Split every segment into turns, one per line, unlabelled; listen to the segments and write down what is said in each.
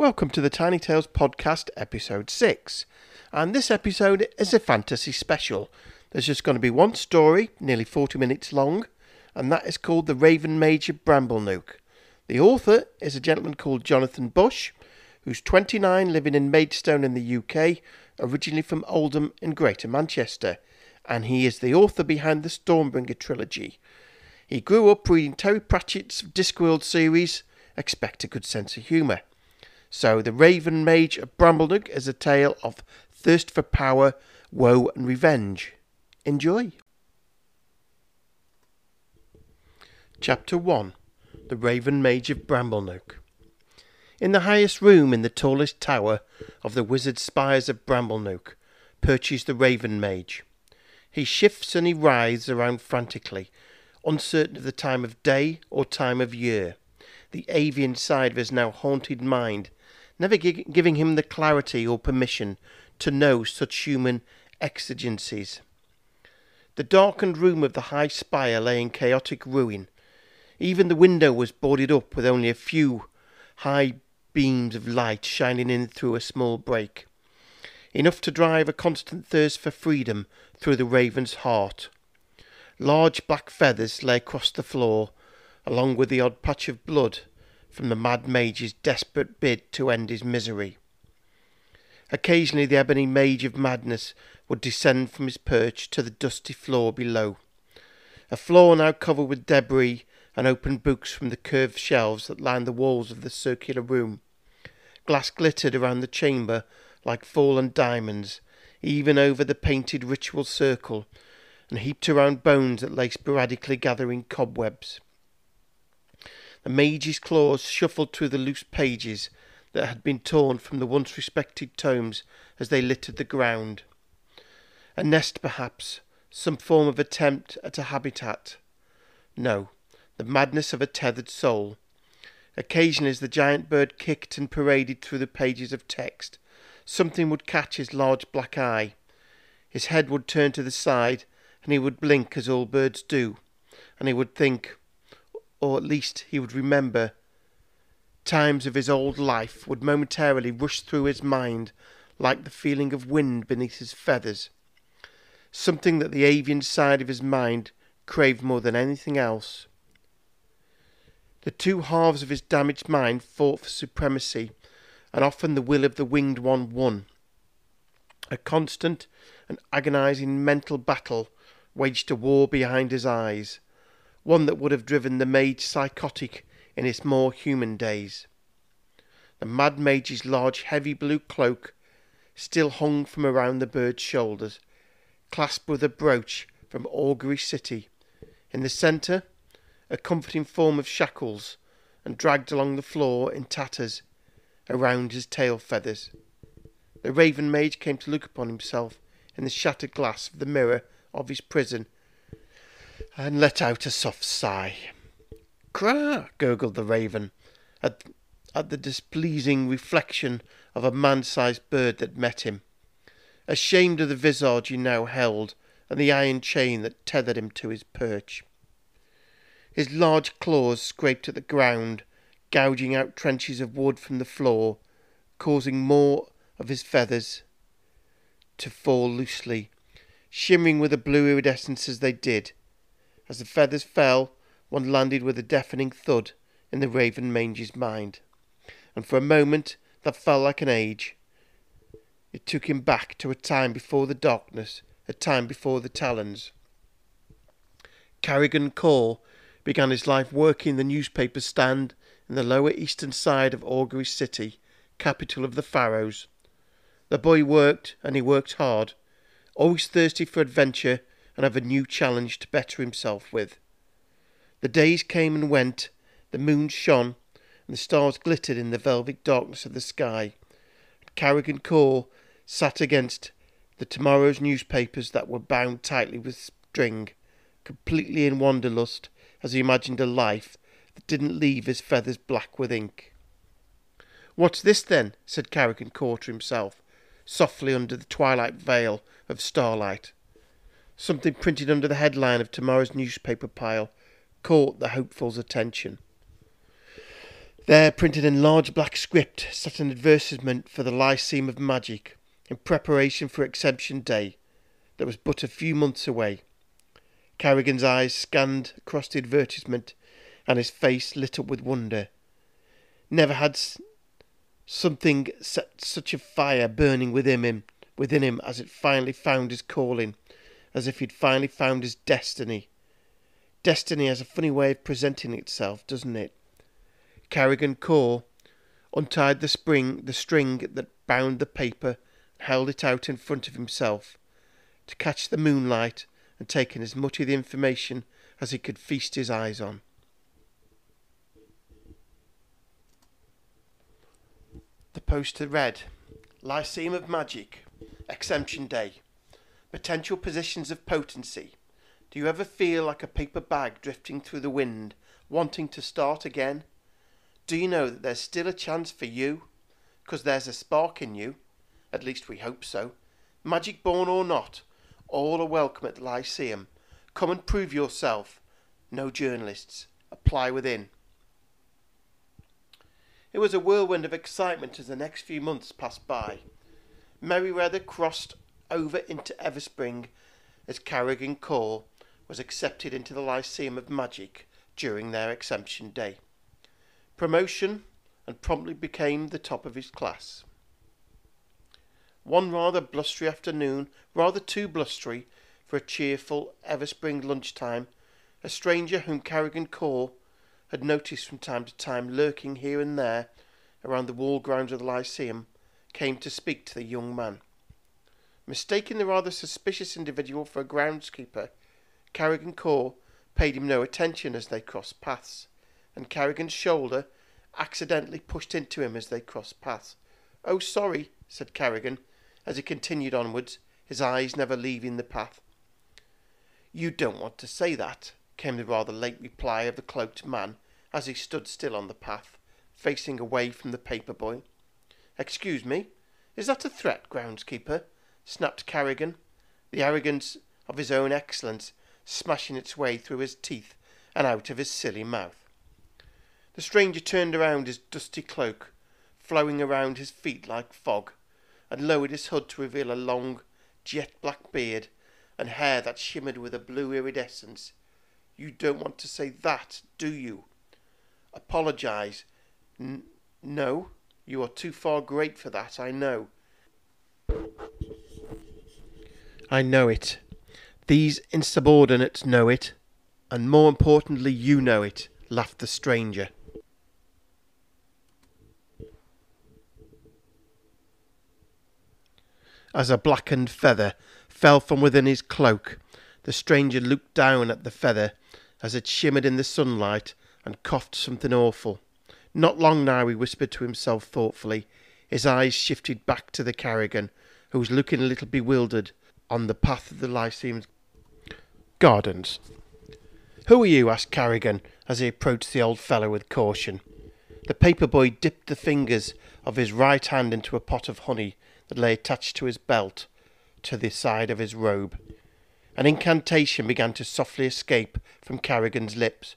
Welcome to the Tiny Tales Podcast, episode 6. And this episode is a fantasy special. There's just going to be one story, nearly 40 minutes long, and that is called The Raven Mage of Bramblenuke. The author is a gentleman called Jonathan Bush, who's 29, living in Maidstone in the UK, originally from Oldham in Greater Manchester, and he is the author behind the Stormbringer trilogy. He grew up reading Terry Pratchett's Discworld series. Expect a good sense of humour. So, The Raven Mage of Bramblenuke is a tale of thirst for power, woe, and revenge. Enjoy. Chapter 1 The Raven Mage of Bramblenuke. In the highest room in the tallest tower of the wizard spires of Bramblenuke perches the Raven Mage. He shifts and he writhes around frantically, uncertain of the time of day or time of year. The avian side of his now haunted mind never gi- giving him the clarity or permission to know such human exigencies. The darkened room of the high spire lay in chaotic ruin. Even the window was boarded up with only a few high beams of light shining in through a small break, enough to drive a constant thirst for freedom through the raven's heart. Large black feathers lay across the floor, along with the odd patch of blood from the mad mage's desperate bid to end his misery. Occasionally the ebony mage of madness would descend from his perch to the dusty floor below. A floor now covered with debris and open books from the curved shelves that lined the walls of the circular room. Glass glittered around the chamber like fallen diamonds, even over the painted ritual circle, and heaped around bones that lay sporadically gathering cobwebs. The mage's claws shuffled through the loose pages that had been torn from the once respected tomes as they littered the ground. A nest, perhaps, some form of attempt at a habitat. No, the madness of a tethered soul. Occasionally, as the giant bird kicked and paraded through the pages of text, something would catch his large black eye. His head would turn to the side, and he would blink as all birds do, and he would think, or at least he would remember, times of his old life would momentarily rush through his mind like the feeling of wind beneath his feathers, something that the avian side of his mind craved more than anything else. The two halves of his damaged mind fought for supremacy, and often the will of the winged one won. A constant and agonizing mental battle waged a war behind his eyes, one that would have driven the mage psychotic in his more human days. The mad mage's large heavy blue cloak still hung from around the bird's shoulders, clasped with a brooch from Augury City. In the centre, a comforting form of shackles, and dragged along the floor in tatters around his tail feathers. The raven mage came to look upon himself in the shattered glass of the mirror of his prison and let out a soft sigh. Cra! gurgled the raven at, at the displeasing reflection of a man sized bird that met him. Ashamed of the visage he now held and the iron chain that tethered him to his perch. His large claws scraped at the ground, gouging out trenches of wood from the floor, causing more of his feathers to fall loosely, shimmering with a blue iridescence as they did. As the feathers fell, one landed with a deafening thud in the raven mage's mind, and for a moment that felt like an age. It took him back to a time before the darkness, a time before the talons. Carrigan Core began his life working the newspaper stand in the lower eastern side of Augury City, capital of the Pharaohs. The boy worked, and he worked hard, always thirsty for adventure and have a new challenge to better himself with. The days came and went, the moon shone, and the stars glittered in the velvet darkness of the sky. Carrigan Core sat against the tomorrow's newspapers that were bound tightly with string, completely in wanderlust as he imagined a life that didn't leave his feathers black with ink. What's this then? said Carrigan Core to himself, softly under the twilight veil of starlight. Something printed under the headline of tomorrow's newspaper pile caught the hopeful's attention. There, printed in large black script, sat an advertisement for the Lyceum of Magic in preparation for Exemption Day that was but a few months away. Carrigan's eyes scanned across the advertisement and his face lit up with wonder. Never had something set such a fire burning within him, within him as it finally found his calling, as if he'd finally found his destiny. Destiny has a funny way of presenting itself, doesn't it? Carrigan Core untied the spring the string that bound the paper and held it out in front of himself to catch the moonlight and take in as much of the information as he could feast his eyes on. The poster read Lyceum of Magic, Exemption Day, Potential Positions of Potency. Do you ever feel like a paper bag drifting through the wind, wanting to start again? Do you know that there's still a chance for you? Because there's a spark in you. At least we hope so. Magic born or not, all are welcome at the Lyceum. Come and prove yourself. No journalists. Apply within. It was a whirlwind of excitement as the next few months passed by. Merryweather crossed over into Everspring as Carrigan Core was accepted into the Lyceum of Magic during their exemption day. Promotion and promptly became the top of his class. One rather blustery afternoon, rather too blustery for a cheerful Everspring lunchtime, a stranger whom Carrigan Core had noticed from time to time lurking here and there around the wall grounds of the Lyceum came to speak to the young man. Mistaking the rather suspicious individual for a groundskeeper, Carrigan Core paid him no attention as they crossed paths, and Carrigan's shoulder accidentally pushed into him as they crossed paths. Oh, sorry, said Carrigan, as he continued onwards, his eyes never leaving the path. You don't want to say that, came the rather late reply of the cloaked man as he stood still on the path, facing away from the paper boy. Excuse me, is that a threat, groundskeeper? Snapped Carrigan, the arrogance of his own excellence smashing its way through his teeth and out of his silly mouth. The stranger turned around his dusty cloak, flowing around his feet like fog, and lowered his hood to reveal a long, jet black beard and hair that shimmered with a blue iridescence you don't want to say that, do you? Apologize. N- no, you are too far great for that, I know. I know it. These insubordinates know it. And more importantly, you know it, laughed the stranger. As a blackened feather fell from within his cloak, the stranger looked down at the feather as it shimmered in the sunlight and coughed something awful. Not long now, he whispered to himself thoughtfully. His eyes shifted back to the Carrigan, who was looking a little bewildered on the path of the Lyceum's gardens. Who are you? asked Carrigan as he approached the old fellow with caution. The paper boy dipped the fingers of his right hand into a pot of honey that lay attached to his belt to the side of his robe. An incantation began to softly escape from Carrigan's lips,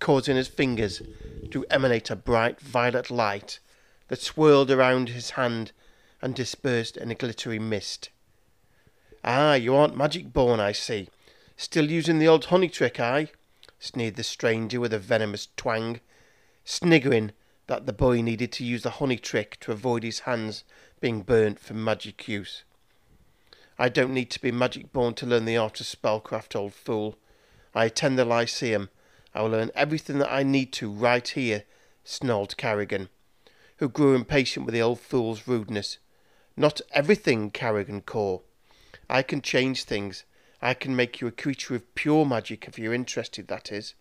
causing his fingers to emanate a bright violet light that swirled around his hand and dispersed in a glittery mist. Ah, you aren't magic born, I see. Still using the old honey trick, I? sneered the stranger with a venomous twang, sniggering that the boy needed to use the honey trick to avoid his hands being burnt from magic use. I don't need to be magic born to learn the art of spellcraft, old fool. I attend the Lyceum. I will learn everything that I need to right here, snarled Carrigan, who grew impatient with the old fool's rudeness. Not everything, Carrigan Core. I can change things. I can make you a creature of pure magic if you're interested, that is.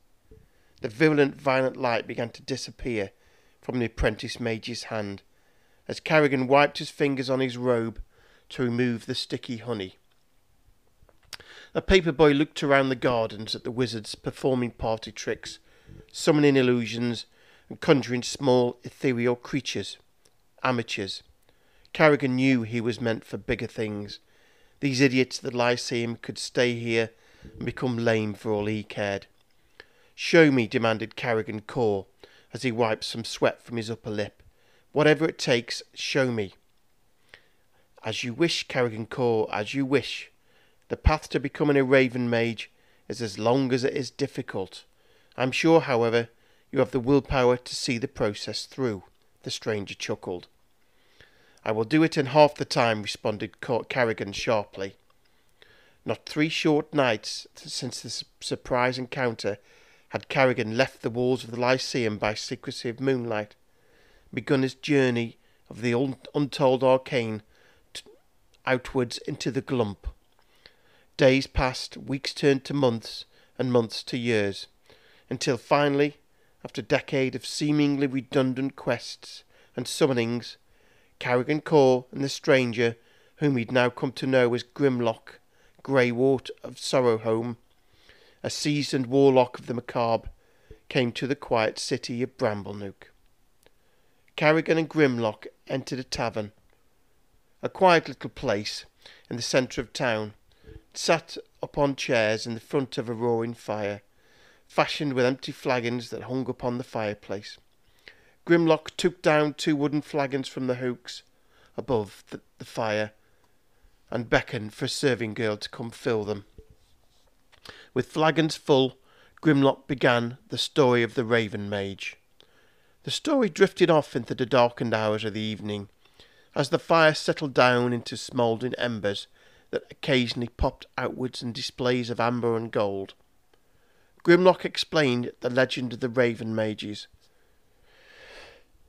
The virulent violet light began to disappear from the apprentice mage's hand as Carrigan wiped his fingers on his robe to remove the sticky honey. A paper boy looked around the gardens at the wizards performing party tricks, summoning illusions, and conjuring small ethereal creatures. Amateurs. Carrigan knew he was meant for bigger things. These idiots at the Lyceum could stay here and become lame for all he cared. Show me, demanded Carrigan Core, as he wiped some sweat from his upper lip. Whatever it takes, show me. As you wish, Carrigan Core, as you wish. The path to becoming a raven mage is as long as it is difficult. I'm sure, however, you have the willpower to see the process through. The stranger chuckled. I will do it in half the time, responded Carrigan sharply. Not three short nights since the surprise encounter had Carrigan left the walls of the Lyceum by secrecy of moonlight, begun his journey of the untold arcane outwards into the glump. Days passed, weeks turned to months, and months to years, until finally, after a decade of seemingly redundant quests and summonings, Carrigan Core and the stranger, whom he'd now come to know as Grimlock, Greywort of Sorrowholme, a seasoned warlock of the macabre, came to the quiet city of Bramblenook. Carrigan and Grimlock entered a tavern, a quiet little place in the centre of town, sat upon chairs in the front of a roaring fire, fashioned with empty flagons that hung upon the fireplace. Grimlock took down two wooden flagons from the hooks above the, the fire and beckoned for a serving girl to come fill them. With flagons full, Grimlock began the story of the Raven Mage. The story drifted off into the darkened hours of the evening, as the fire settled down into smouldering embers that occasionally popped outwards in displays of amber and gold. Grimlock explained the legend of the Raven Mages,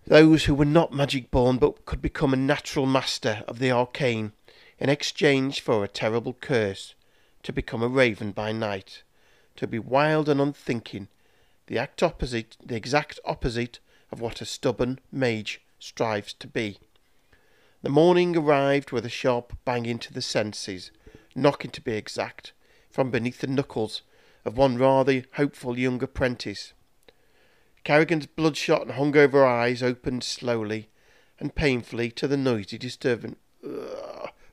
those who were not magic born but could become a natural master of the arcane in exchange for a terrible curse to become a raven by night, to be wild and unthinking, the act opposite, the exact opposite of what a stubborn mage strives to be. The morning arrived with a sharp banging to the senses, knocking to be exact, from beneath the knuckles of one rather hopeful young apprentice. Carrigan's bloodshot and hungover eyes opened slowly and painfully to the noisy disturbance.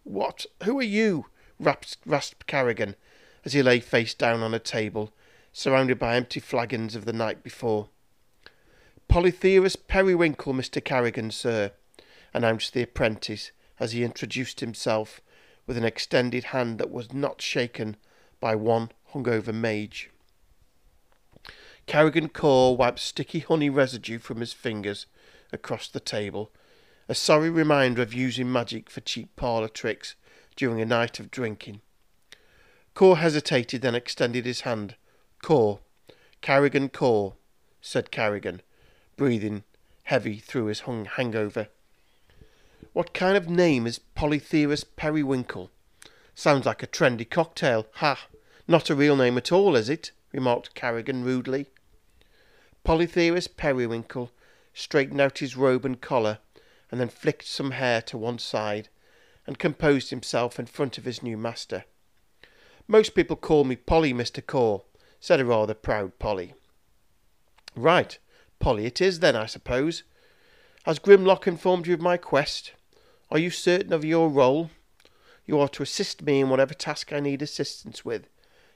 What? Who are you? rasped Carrigan as he lay face down on a table, surrounded by empty flagons of the night before. Polytheus Periwinkle, Mr. Carrigan, sir, announced the apprentice as he introduced himself with an extended hand that was not shaken by one hungover mage. Carrigan Core wiped sticky honey residue from his fingers across the table, a sorry reminder of using magic for cheap parlour tricks during a night of drinking. Core hesitated, then extended his hand. Core, Carrigan Core, said Carrigan, breathing heavy through his hung hangover. What kind of name is Polytheus Periwinkle? Sounds like a trendy cocktail. Ha! Not a real name at all, is it? remarked Carrigan rudely. Polytheus Periwinkle straightened out his robe and collar, and then flicked some hair to one side, and composed himself in front of his new master. Most people call me Polly, Mr. Core, said a rather proud Polly. Right, Polly it is then, I suppose. Has Grimlock informed you of my quest? Are you certain of your role? You are to assist me in whatever task I need assistance with.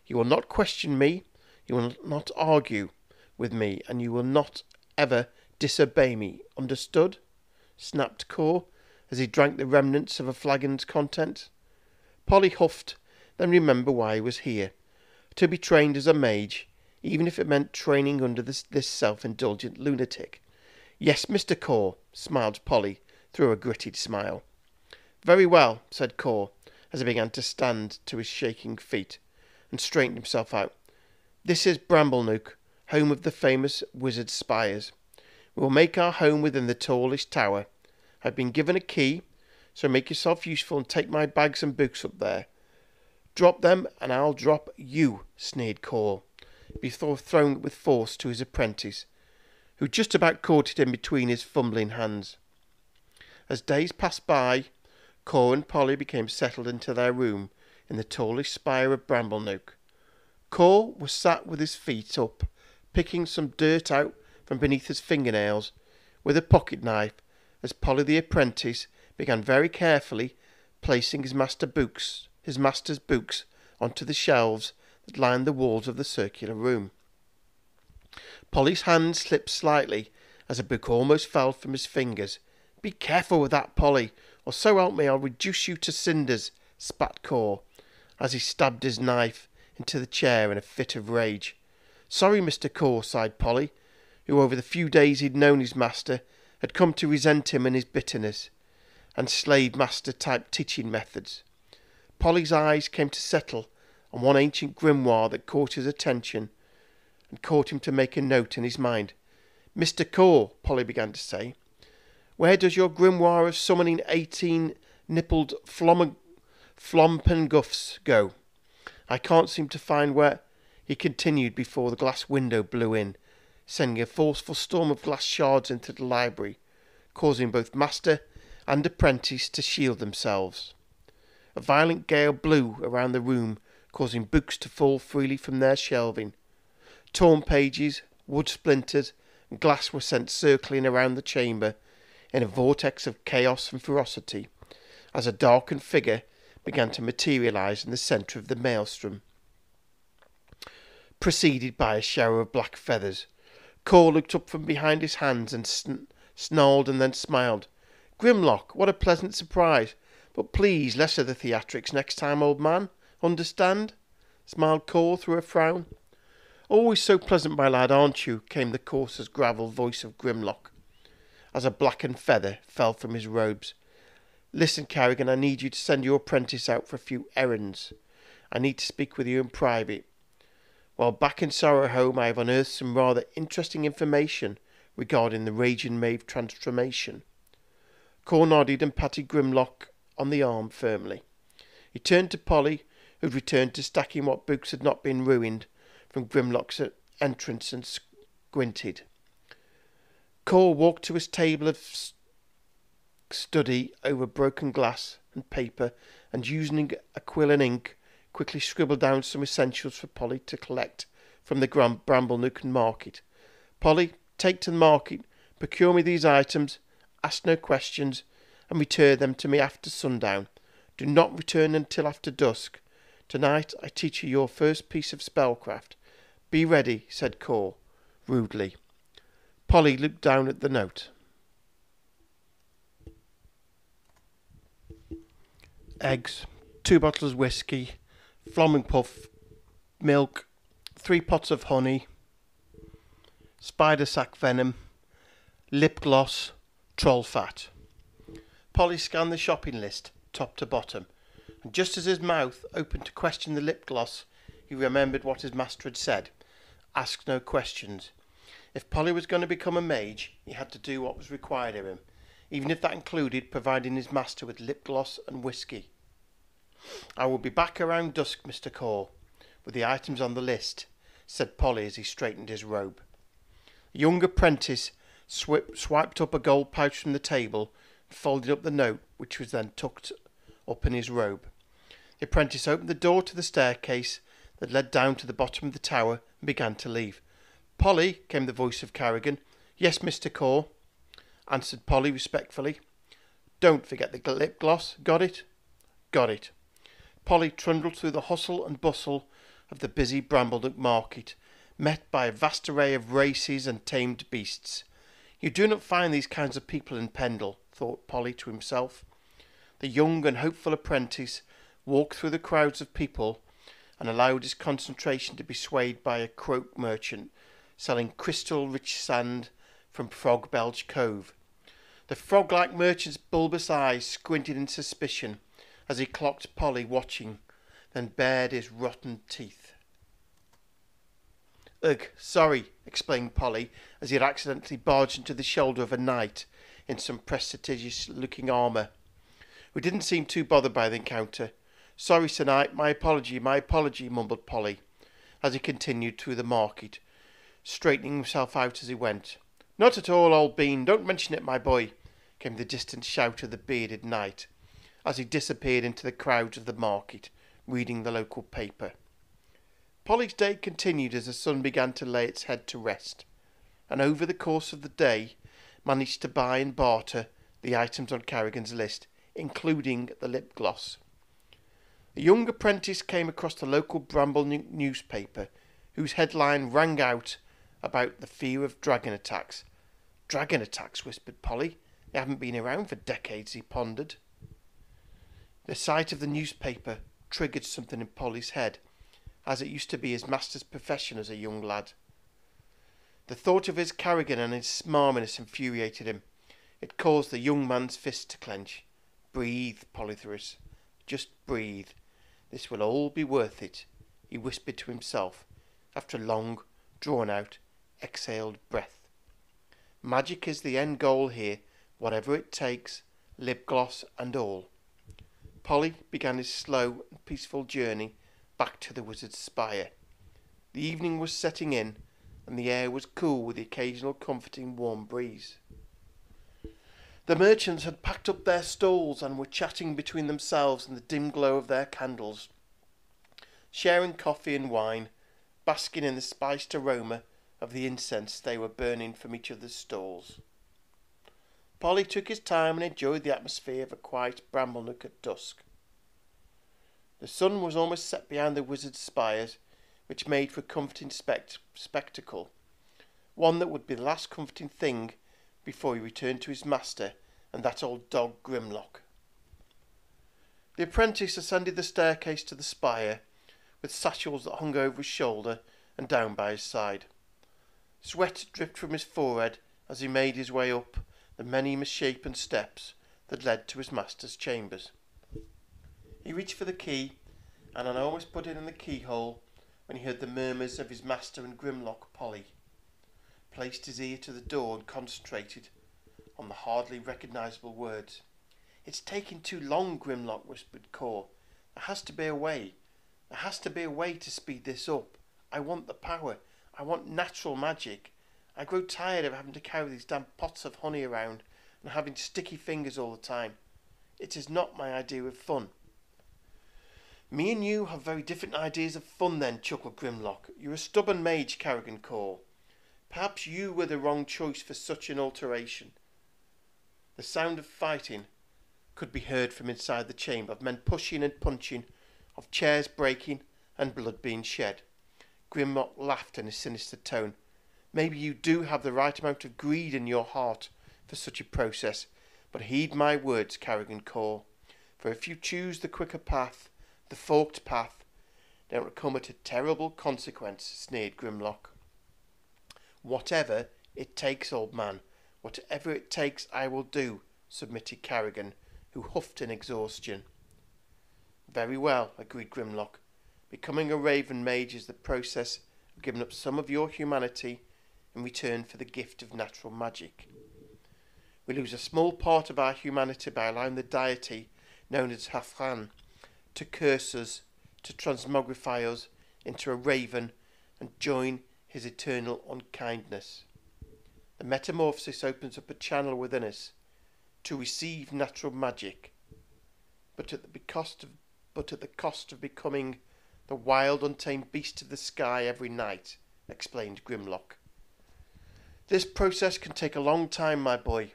You will not question me, you will not argue, with me, and you will not ever disobey me. Understood? snapped Cor, as he drank the remnants of a flagon's content. Polly huffed, then remembered why he was here. To be trained as a mage, even if it meant training under this, this self-indulgent lunatic. Yes, Mr. Cor, smiled Polly through a gritted smile. Very well, said Cor, as he began to stand to his shaking feet, and straightened himself out. This is Bramblenook, home of the famous wizard spires. We will make our home within the tallest tower. I've been given a key, so make yourself useful and take my bags and books up there. Drop them, and I'll drop you, sneered Core, before throwing it with force to his apprentice, who just about caught it in between his fumbling hands. As days passed by, Core and Polly became settled into their room in the tallest spire of Bramblenook. Core was sat with his feet up picking some dirt out from beneath his fingernails with a pocket knife as Polly the apprentice began very carefully placing his master books, his master's books onto the shelves that lined the walls of the circular room. Polly's hand slipped slightly as a book almost fell from his fingers. Be careful with that, Polly, or so help me, I'll reduce you to cinders, spat Core, as he stabbed his knife into the chair in a fit of rage. Sorry, Mr. Core, sighed Polly, who over the few days he'd known his master had come to resent him and his bitterness and slave master type teaching methods. Polly's eyes came to settle on one ancient grimoire that caught his attention and caught him to make a note in his mind. Mr. Core, Polly began to say, where does your grimoire of summoning eighteen nippled flom- flompenguffs go? I can't seem to find where. He continued before the glass window blew in, sending a forceful storm of glass shards into the library, causing both master and apprentice to shield themselves. A violent gale blew around the room, causing books to fall freely from their shelving. Torn pages, wood splinters, and glass were sent circling around the chamber in a vortex of chaos and ferocity as a darkened figure began to materialize in the centre of the maelstrom, preceded by a shower of black feathers. Core looked up from behind his hands and sn- snarled and then smiled. Grimlock, what a pleasant surprise! But please, less of the theatrics next time, old man. Understand? smiled Core through a frown. Always so pleasant, my lad, aren't you? came the coarser's gravel voice of Grimlock, as a blackened feather fell from his robes. Listen, Carrigan, I need you to send your apprentice out for a few errands. I need to speak with you in private. While back in Sorrowholme, I have unearthed some rather interesting information regarding the Raven Mage transformation. Core nodded and patted Grimlock on the arm firmly. He turned to Polly, who had returned to stacking what books had not been ruined from Grimlock's entrance and squinted. Core walked to his table of study over broken glass and paper and using a quill and ink quickly scribbled down some essentials for Polly to collect from the Gram- Bramblenook market. Polly, take to the market, procure me these items, ask no questions, and return them to me after sundown. Do not return until after dusk. Tonight I teach you your first piece of spellcraft. Be ready, said Core, rudely. Polly looked down at the note. Eggs, two bottles of whisky, flaming puff, milk, three pots of honey, spider sac venom, lip gloss, troll fat. Polly scanned the shopping list, top to bottom, and just as his mouth opened to question the lip gloss, he remembered what his master had said ask no questions. If Polly was going to become a mage, he had to do what was required of him, even if that included providing his master with lip gloss and whisky. I will be back around dusk, Mr. Core, with the items on the list, said Polly as he straightened his robe. The young apprentice sw- swiped up a gold pouch from the table and folded up the note, which was then tucked up in his robe. The apprentice opened the door to the staircase that led down to the bottom of the tower and began to leave. Polly, came the voice of Carrigan. Yes, Mr. Core, answered Polly respectfully. Don't forget the lip gloss. Got it? Got it. Polly trundled through the hustle and bustle of the busy Bramblenook market, met by a vast array of races and tamed beasts. You do not find these kinds of people in Pendle, thought Polly to himself. The young and hopeful apprentice walked through the crowds of people and allowed his concentration to be swayed by a croak merchant selling crystal rich sand from Frog Belch Cove. The frog like merchant's bulbous eyes squinted in suspicion as he clocked Polly watching, then bared his rotten teeth. Ugh, sorry, explained Polly, as he had accidentally barged into the shoulder of a knight in some prestigious looking armour. We didn't seem too bothered by the encounter. Sorry, Sir Knight, my apology, my apology, mumbled Polly, as he continued through the market, straightening himself out as he went. Not at all, old bean, don't mention it, my boy, came the distant shout of the bearded knight, as he disappeared into the crowds of the market, reading the local paper. Polly's day continued as the sun began to lay its head to rest, and over the course of the day managed to buy and barter the items on Carrigan's list, including the lip gloss. A young apprentice came across the local Bramble newspaper, whose headline rang out about the fear of dragon attacks. Dragon attacks, whispered Polly. They haven't been around for decades, he pondered. The sight of the newspaper triggered something in Polly's head, as it used to be his master's profession as a young lad. The thought of his Carrigan and his smarminess infuriated him. It caused the young man's fist to clench. Breathe, Polytherus. Just breathe. This will all be worth it, he whispered to himself after a long, drawn out, exhaled breath. Magic is the end goal here, whatever it takes, lip gloss and all. Polly began his slow and peaceful journey back to the wizard's spire. The evening was setting in, and the air was cool with the occasional comforting warm breeze. The merchants had packed up their stalls and were chatting between themselves in the dim glow of their candles, sharing coffee and wine, basking in the spiced aroma of the incense they were burning from each of the stalls. Polly took his time and enjoyed the atmosphere of a quiet bramble nook at dusk. The sun was almost set behind the wizard's spires, which made for a comforting spect- spectacle, one that would be the last comforting thing before he returned to his master and that old dog Grimlock. The apprentice ascended the staircase to the spire, with satchels that hung over his shoulder and down by his side. Sweat dripped from his forehead as he made his way up the many misshapen steps that led to his master's chambers. He reached for the key, and had almost put it in the keyhole when he heard the murmurs of his master and Grimlock Polly placed his ear to the door and concentrated on the hardly recognisable words. It's taking too long, Grimlock whispered Core. There has to be a way. There has to be a way to speed this up. I want the power. I want natural magic. I grow tired of having to carry these damn pots of honey around and having sticky fingers all the time. It is not my idea of fun. Me and you have very different ideas of fun then, chuckled Grimlock. You're a stubborn mage, Carrigan Core. Perhaps you were the wrong choice for such an alteration. The sound of fighting could be heard from inside the chamber, of men pushing and punching, of chairs breaking and blood being shed. Grimlock laughed in a sinister tone. Maybe you do have the right amount of greed in your heart for such a process, but heed my words, Carrigan Core, for if you choose the quicker path, the forked path, then it will come at a terrible consequence, sneered Grimlock. Whatever it takes, old man, whatever it takes, I will do, submitted Carrigan, who huffed in exhaustion. Very well, agreed Grimlock. Becoming a raven mage is the process of giving up some of your humanity in return for the gift of natural magic. We lose a small part of our humanity by allowing the deity known as Hafran to curse us, to transmogrify us into a raven and join his eternal unkindness. The metamorphosis opens up a channel within us to receive natural magic, but at the cost of but at the cost of becoming the wild, untamed beast of the sky every night, explained Grimlock. This process can take a long time, my boy.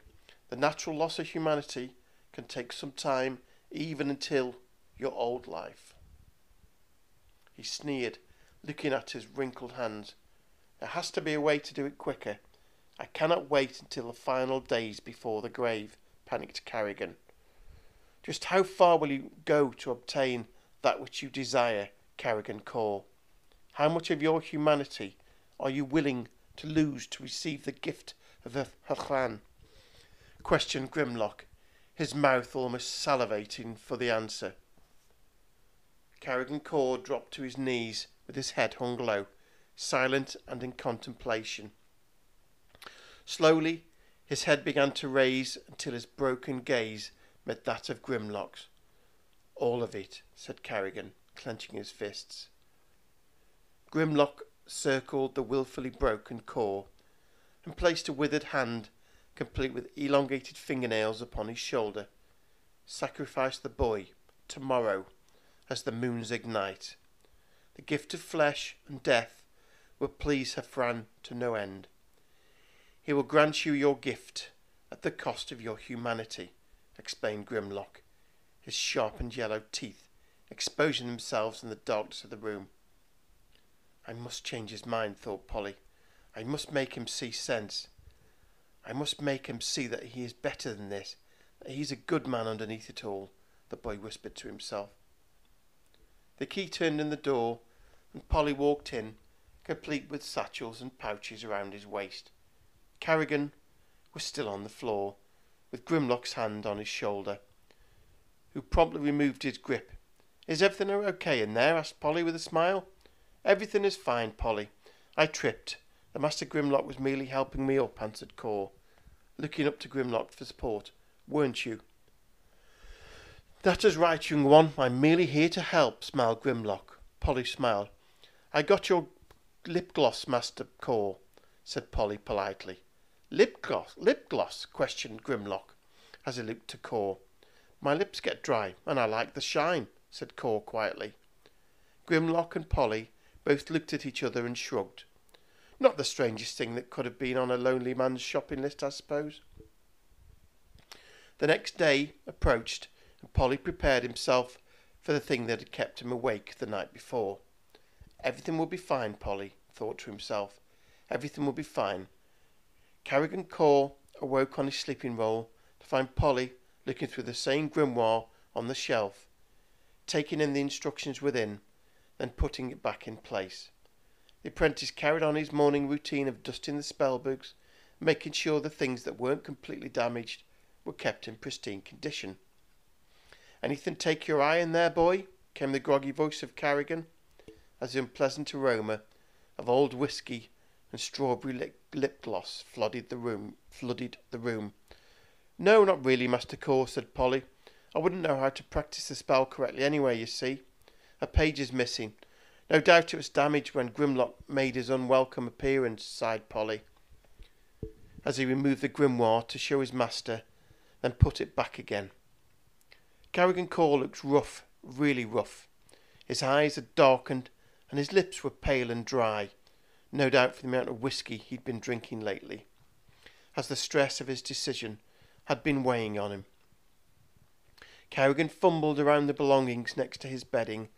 The natural loss of humanity can take some time, even until your old life. He sneered, looking at his wrinkled hands. There has to be a way to do it quicker. I cannot wait until the final days before the grave, panicked Carrigan. Just how far will you go to obtain that which you desire, Carrigan Core? How much of your humanity are you willing to lose to receive the gift of Hachlan? questioned Grimlock, his mouth almost salivating for the answer. Carrigan Core dropped to his knees with his head hung low silent and in contemplation. Slowly, his head began to raise until his broken gaze met that of Grimlock's. All of it, said Carrigan, clenching his fists. Grimlock circled the wilfully broken core and placed a withered hand, complete with elongated fingernails, upon his shoulder. Sacrifice the boy, tomorrow, as the moons ignite. The gift of flesh and death will please Hafran to no end. He will grant you your gift at the cost of your humanity, explained Grimlock, his sharpened yellow teeth exposing themselves in the darkness of the room. I must change his mind, thought Polly. I must make him see sense. I must make him see that he is better than this, that he's a good man underneath it all, the boy whispered to himself. The key turned in the door, and Polly walked in, complete with satchels and pouches around his waist. Carrigan was still on the floor, with Grimlock's hand on his shoulder, who promptly removed his grip. Is everything okay in there? asked Polly with a smile. Everything is fine, Polly. I tripped. The Master Grimlock was merely helping me up, answered Cor, looking up to Grimlock for support. Weren't you? That is right, young one. I'm merely here to help, smiled Grimlock. Polly smiled. I got your lip gloss, Master Cor, said Polly politely. Lip gloss? Lip gloss? questioned Grimlock, as he looked to Cor. My lips get dry, and I like the shine, said Cor quietly. Grimlock and Polly both looked at each other and shrugged. Not the strangest thing that could have been on a lonely man's shopping list, I suppose. The next day approached, and Polly prepared himself for the thing that had kept him awake the night before. Everything will be fine, Polly thought to himself. Everything will be fine. Carrigan Cor awoke on his sleeping roll to find Polly looking through the same grimoire on the shelf, taking in the instructions within, then putting it back in place. The apprentice carried on his morning routine of dusting the spellbooks, making sure the things that weren't completely damaged were kept in pristine condition. Anything take your eye in there, boy? came the groggy voice of Carrigan, as the unpleasant aroma of old whisky and strawberry lip, lip gloss flooded the room. Flooded the room. No, not really, Master Cor, said Polly. I wouldn't know how to practice the spell correctly anyway, you see. A page is missing. No doubt it was damaged when Grimlock made his unwelcome appearance, sighed Polly, as he removed the grimoire to show his master, then put it back again. Carrigan Cor looked rough, really rough. His eyes had darkened, and his lips were pale and dry, no doubt for the amount of whisky he'd been drinking lately, as the stress of his decision had been weighing on him. Carrigan fumbled around the belongings next to his bedding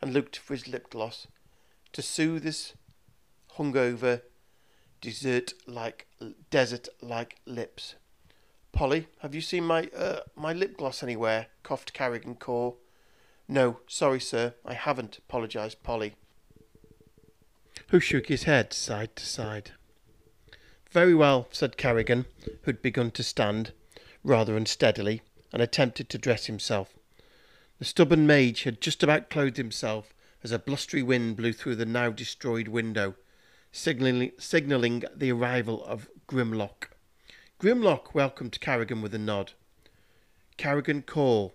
and looked for his lip gloss to soothe his hungover, desert like desert like lips. Polly, have you seen my uh, my lip gloss anywhere? coughed Carrigan Cor. No, sorry, sir, I haven't, apologised Polly, who shook his head side to side. Very well, said Carrigan, who'd begun to stand, rather unsteadily, and attempted to dress himself. The stubborn mage had just about clothed himself as a blustery wind blew through the now destroyed window, signalling, signalling the arrival of Grimlock. Grimlock welcomed Carrigan with a nod. Carrigan Cor.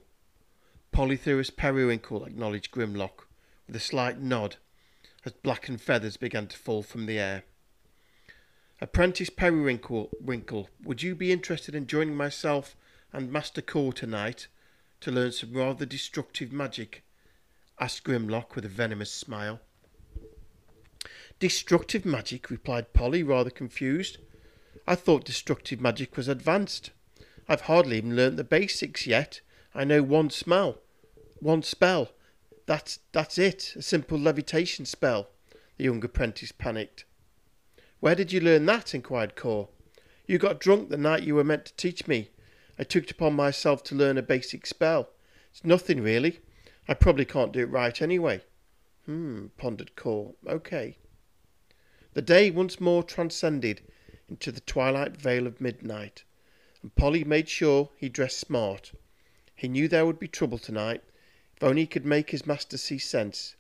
Polytheus Periwinkle acknowledged Grimlock with a slight nod as blackened feathers began to fall from the air. Apprentice Periwinkle, Winkle, would you be interested in joining myself and Master Cor tonight to learn some rather destructive magic? asked Grimlock with a venomous smile. Destructive magic, replied Polly, rather confused. I thought destructive magic was advanced. I've hardly even learnt the basics yet. I know one smell, one spell. That's that's it, a simple levitation spell. The young apprentice panicked. Where did you learn that? inquired Cor. You got drunk the night you were meant to teach me. I took it upon myself to learn a basic spell. It's nothing really. I probably can't do it right anyway. Hmm, pondered Cor. Okay. The day once more transcended into the twilight veil of midnight, and Polly made sure he dressed smart. He knew there would be trouble tonight, if only he could make his master see sense.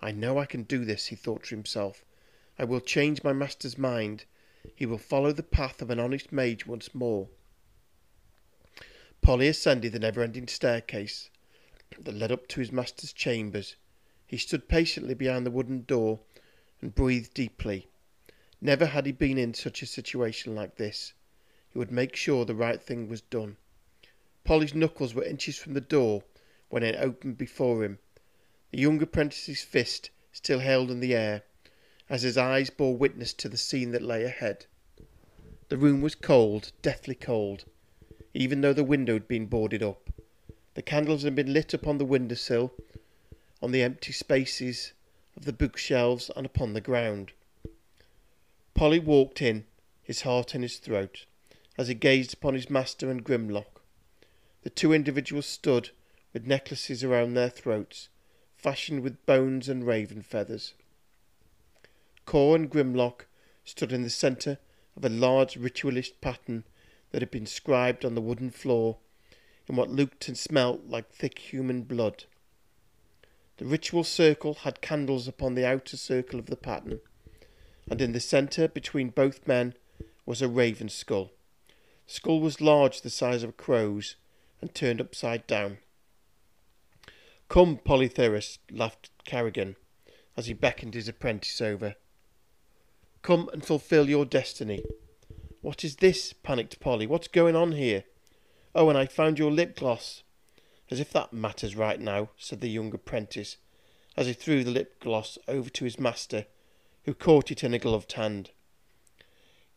I know I can do this, he thought to himself. I will change my master's mind. He will follow the path of an honest mage once more. Polly ascended the never-ending staircase that led up to his master's chambers. He stood patiently behind the wooden door and breathed deeply. Never had he been in such a situation like this. He would make sure the right thing was done. Polly's knuckles were inches from the door when it opened before him. The young apprentice's fist still held in the air, as his eyes bore witness to the scene that lay ahead. The room was cold, deathly cold, even though the window had been boarded up. The candles had been lit upon the window sill, on the empty spaces of the bookshelves, and upon the ground. Polly walked in, his heart in his throat. as he gazed upon his master and Grimlock. The two individuals stood with necklaces around their throats, fashioned with bones and raven feathers. Cor and Grimlock stood in the centre of a large ritualist pattern that had been scribed on the wooden floor in what looked and smelt like thick human blood. The ritual circle had candles upon the outer circle of the pattern, and in the centre between both men was a raven skull. The skull was large, the size of a crow's, and turned upside down. Come, Polytheus, laughed Carrigan, as he beckoned his apprentice over. Come and fulfil your destiny. What is this? panicked Polly. What's going on here? Oh, and I found your lip gloss. As if that matters right now, said the young apprentice, as he threw the lip gloss over to his master, who caught it in a gloved hand.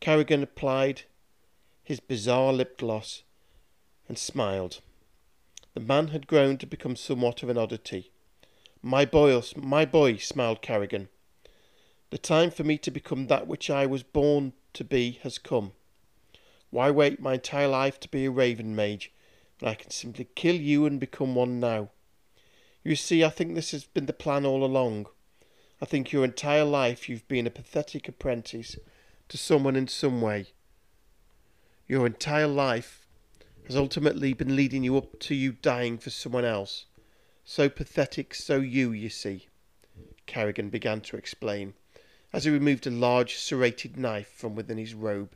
Carrigan applied his bizarre lip gloss and smiled. The man had grown to become somewhat of an oddity. My boy, my boy, smiled Carrigan. The time for me to become that which I was born to be has come. Why wait my entire life to be a raven mage when I can simply kill you and become one now? You see, I think this has been the plan all along. I think your entire life you've been a pathetic apprentice to someone in some way. Your entire life has ultimately been leading you up to you dying for someone else. So pathetic, so you, you see, Carrigan began to explain, as he removed a large serrated knife from within his robe,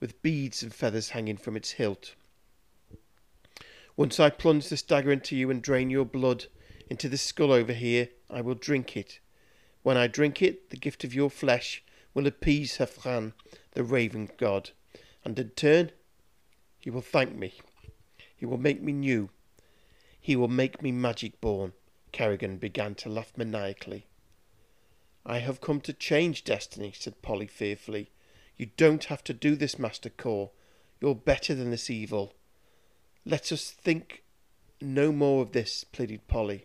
with beads and feathers hanging from its hilt. Once I plunge this dagger into you and drain your blood into this skull over here, I will drink it. When I drink it, the gift of your flesh will appease Hafran, the raven god, and in turn he will thank me. He will make me new. He will make me magic born. Carrigan began to laugh maniacally. I have come to change destiny, said Polly fearfully. You don't have to do this, Master Kor. You're better than this evil. Let us think no more of this, pleaded Polly.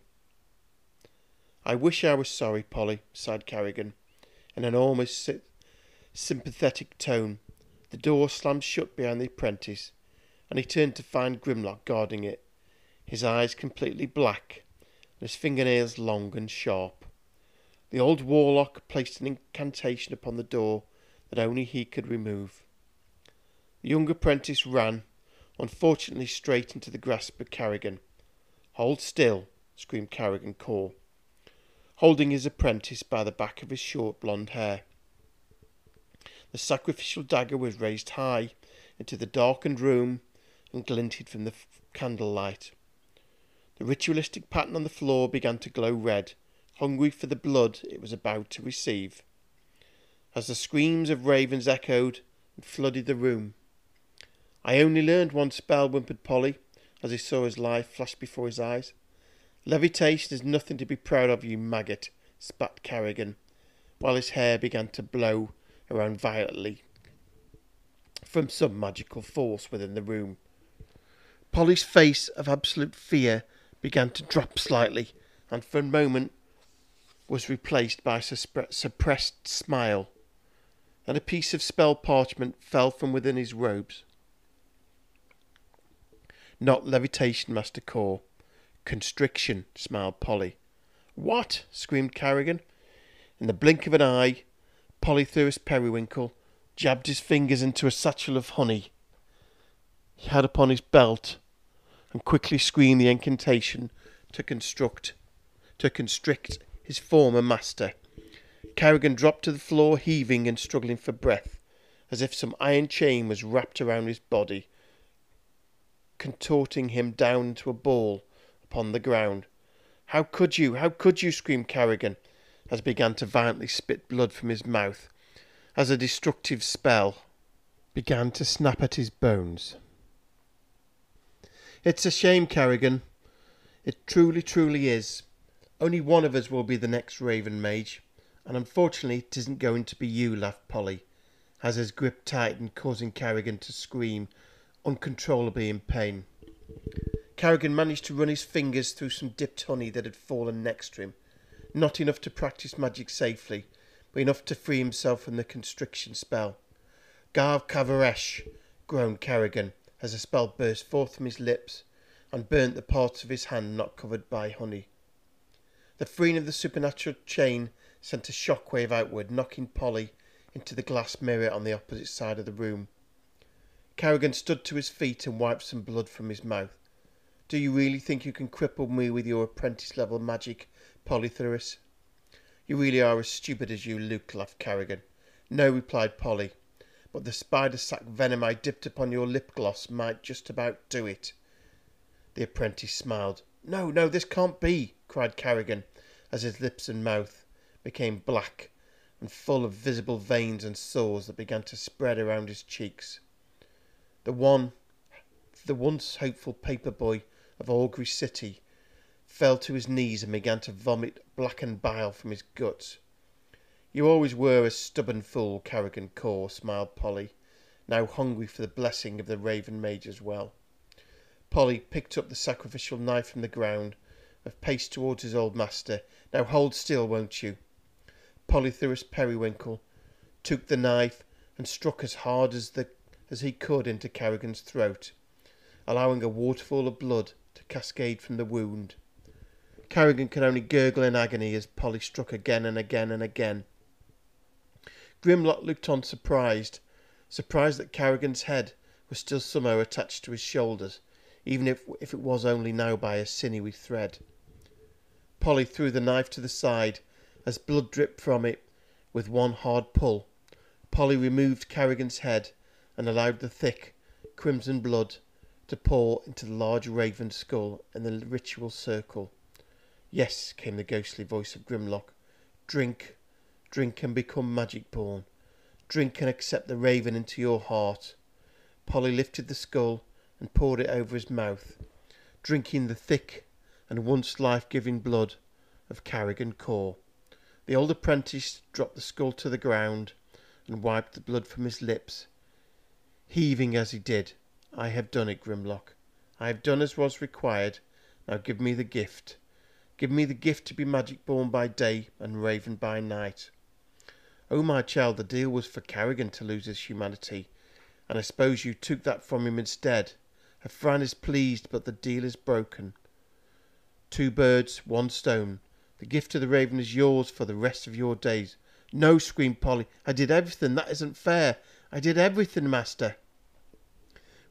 I wish I was sorry, Polly, sighed Carrigan, in an almost sympathetic tone. The door slammed shut behind the apprentice, and he turned to find Grimlock guarding it, his eyes completely black, and his fingernails long and sharp. The old warlock placed an incantation upon the door that only he could remove. The young apprentice ran, unfortunately straight into the grasp of Carrigan. Hold still, screamed Carrigan Kor, holding his apprentice by the back of his short blonde hair. The sacrificial dagger was raised high into the darkened room and glinted from the candlelight. The ritualistic pattern on the floor began to glow red, hungry for the blood it was about to receive. As the screams of ravens echoed and flooded the room. I only learned one spell, whimpered Polly, as he saw his life flash before his eyes. Levitation is nothing to be proud of, you maggot, spat Carrigan, while his hair began to blow around violently from some magical force within the room. Polly's face of absolute fear began to drop slightly, and for a moment was replaced by a suppressed smile. And a piece of spell parchment fell from within his robes. Not levitation, Master Kor. Constriction, smiled Polly. What? screamed Carrigan. In the blink of an eye, Polytheus Periwinkle jabbed his fingers into a satchel of honey he had upon his belt and quickly screamed the incantation to construct to constrict his former master. Carrigan dropped to the floor, heaving and struggling for breath, as if some iron chain was wrapped around his body, contorting him down into a ball upon the ground. How could you? How could you? screamed Carrigan, as began to violently spit blood from his mouth, as a destructive spell began to snap at his bones. It's a shame, Carrigan. It truly, truly is. Only one of us will be the next Raven Mage, and unfortunately it isn't going to be you, laughed Polly, as his grip tightened, causing Carrigan to scream uncontrollably in pain. Carrigan managed to run his fingers through some dipped honey that had fallen next to him, not enough to practice magic safely, but enough to free himself from the constriction spell. Garv Kavaresh, groaned Carrigan as a spell burst forth from his lips and burnt the parts of his hand not covered by honey. The freeing of the supernatural chain sent a shock wave outward, knocking Polly into the glass mirror on the opposite side of the room. Carrigan stood to his feet and wiped some blood from his mouth. Do you really think you can cripple me with your apprentice level magic, Polytherus? You really are as stupid as you look, laughed Carrigan. No, replied Polly, but the spider-sack venom I dipped upon your lip gloss might just about do it. The apprentice smiled. No, no, this can't be, cried Carrigan, as his lips and mouth became black and full of visible veins and sores that began to spread around his cheeks. The one, the once hopeful paper boy of Augury City fell to his knees and began to vomit blackened bile from his guts. You always were a stubborn fool, Carrigan Core, smiled Polly, now hungry for the blessing of the Raven Mage as well. Polly picked up the sacrificial knife from the ground and paced towards his old master. Now hold still, won't you? Polytherus Periwinkle took the knife and struck as hard as, the, as he could into Carrigan's throat, allowing a waterfall of blood to cascade from the wound. Carrigan could only gurgle in agony as Polly struck again and again and again. Grimlock looked on surprised, surprised that Carrigan's head was still somehow attached to his shoulders, even if, if it was only now by a sinewy thread. Polly threw the knife to the side as blood dripped from it with one hard pull. Polly removed Carrigan's head and allowed the thick, crimson blood to pour into the large raven skull in the ritual circle. Yes, came the ghostly voice of Grimlock. Drink, drink and become magic born. Drink and accept the raven into your heart. Polly lifted the skull and poured it over his mouth, drinking the thick and once life-giving blood of Carrigan Core. The old apprentice dropped the skull to the ground and wiped the blood from his lips, heaving as he did. I have done it, Grimlock. I have done as was required. Now give me the gift. Give me the gift to be magic born by day and raven by night. Oh, my child, the deal was for Carrigan to lose his humanity, and I suppose you took that from him instead. Fran is pleased, but the deal is broken. Two birds, one stone. The gift of the raven is yours for the rest of your days. No, screamed Polly. I did everything. That isn't fair. I did everything, master.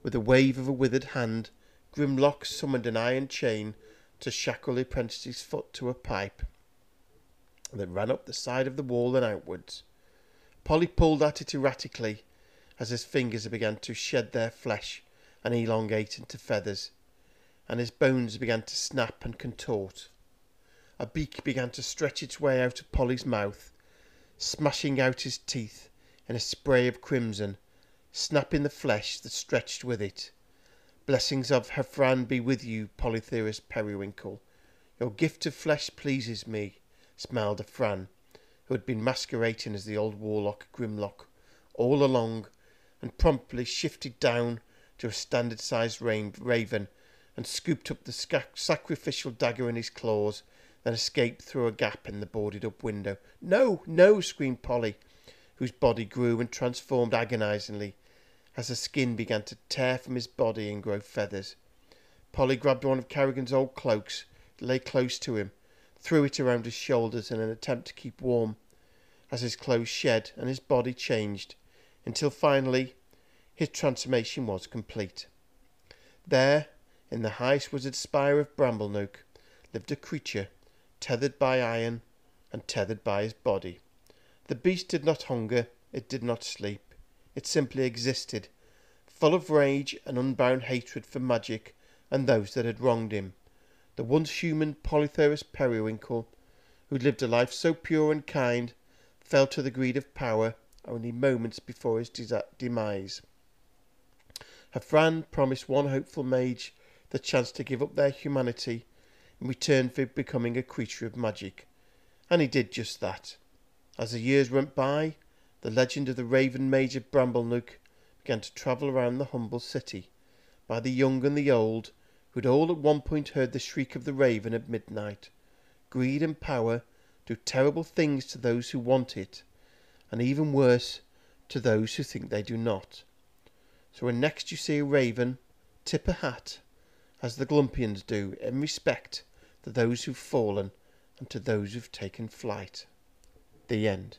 With a wave of a withered hand, Grimlock summoned an iron chain to shackle the apprentice's foot to a pipe that ran up the side of the wall and outwards. Polly pulled at it erratically as his fingers began to shed their flesh and elongate into feathers, and his bones began to snap and contort. A beak began to stretch its way out of Polly's mouth, smashing out his teeth in a spray of crimson, snapping the flesh that stretched with it. Blessings of Heffran be with you, Polytherus Periwinkle. Your gift of flesh pleases me, smiled Heffran, who had been masquerading as the old warlock Grimlock all along, and promptly shifted down to a standard sized raven and scooped up the sacrificial dagger in his claws, then escaped through a gap in the boarded up window. No, no, screamed Polly, whose body grew and transformed agonizingly as the skin began to tear from his body and grow feathers. Polly grabbed one of Carrigan's old cloaks that lay close to him, threw it around his shoulders in an attempt to keep warm, as his clothes shed and his body changed, until finally his transformation was complete. There, in the highest wizard spire of Bramblenook, lived a creature, tethered by iron and tethered by his body. The beast did not hunger, it did not sleep, it simply existed, full of rage and unbound hatred for magic and those that had wronged him. The once human Polytherus Periwinkle, who lived a life so pure and kind, fell to the greed of power only moments before his demise. Heffran promised one hopeful mage the chance to give up their humanity in return for becoming a creature of magic, and he did just that. As the years went by, the legend of the Raven Mage of began to travel around the humble city, by the young and the old, who had all at one point heard the shriek of the raven at midnight. Greed and power do terrible things to those who want it, and even worse to those who think they do not. So when next you see a raven, tip a hat, as the Glumpians do, in respect to those who've fallen and to those who've taken flight. The end.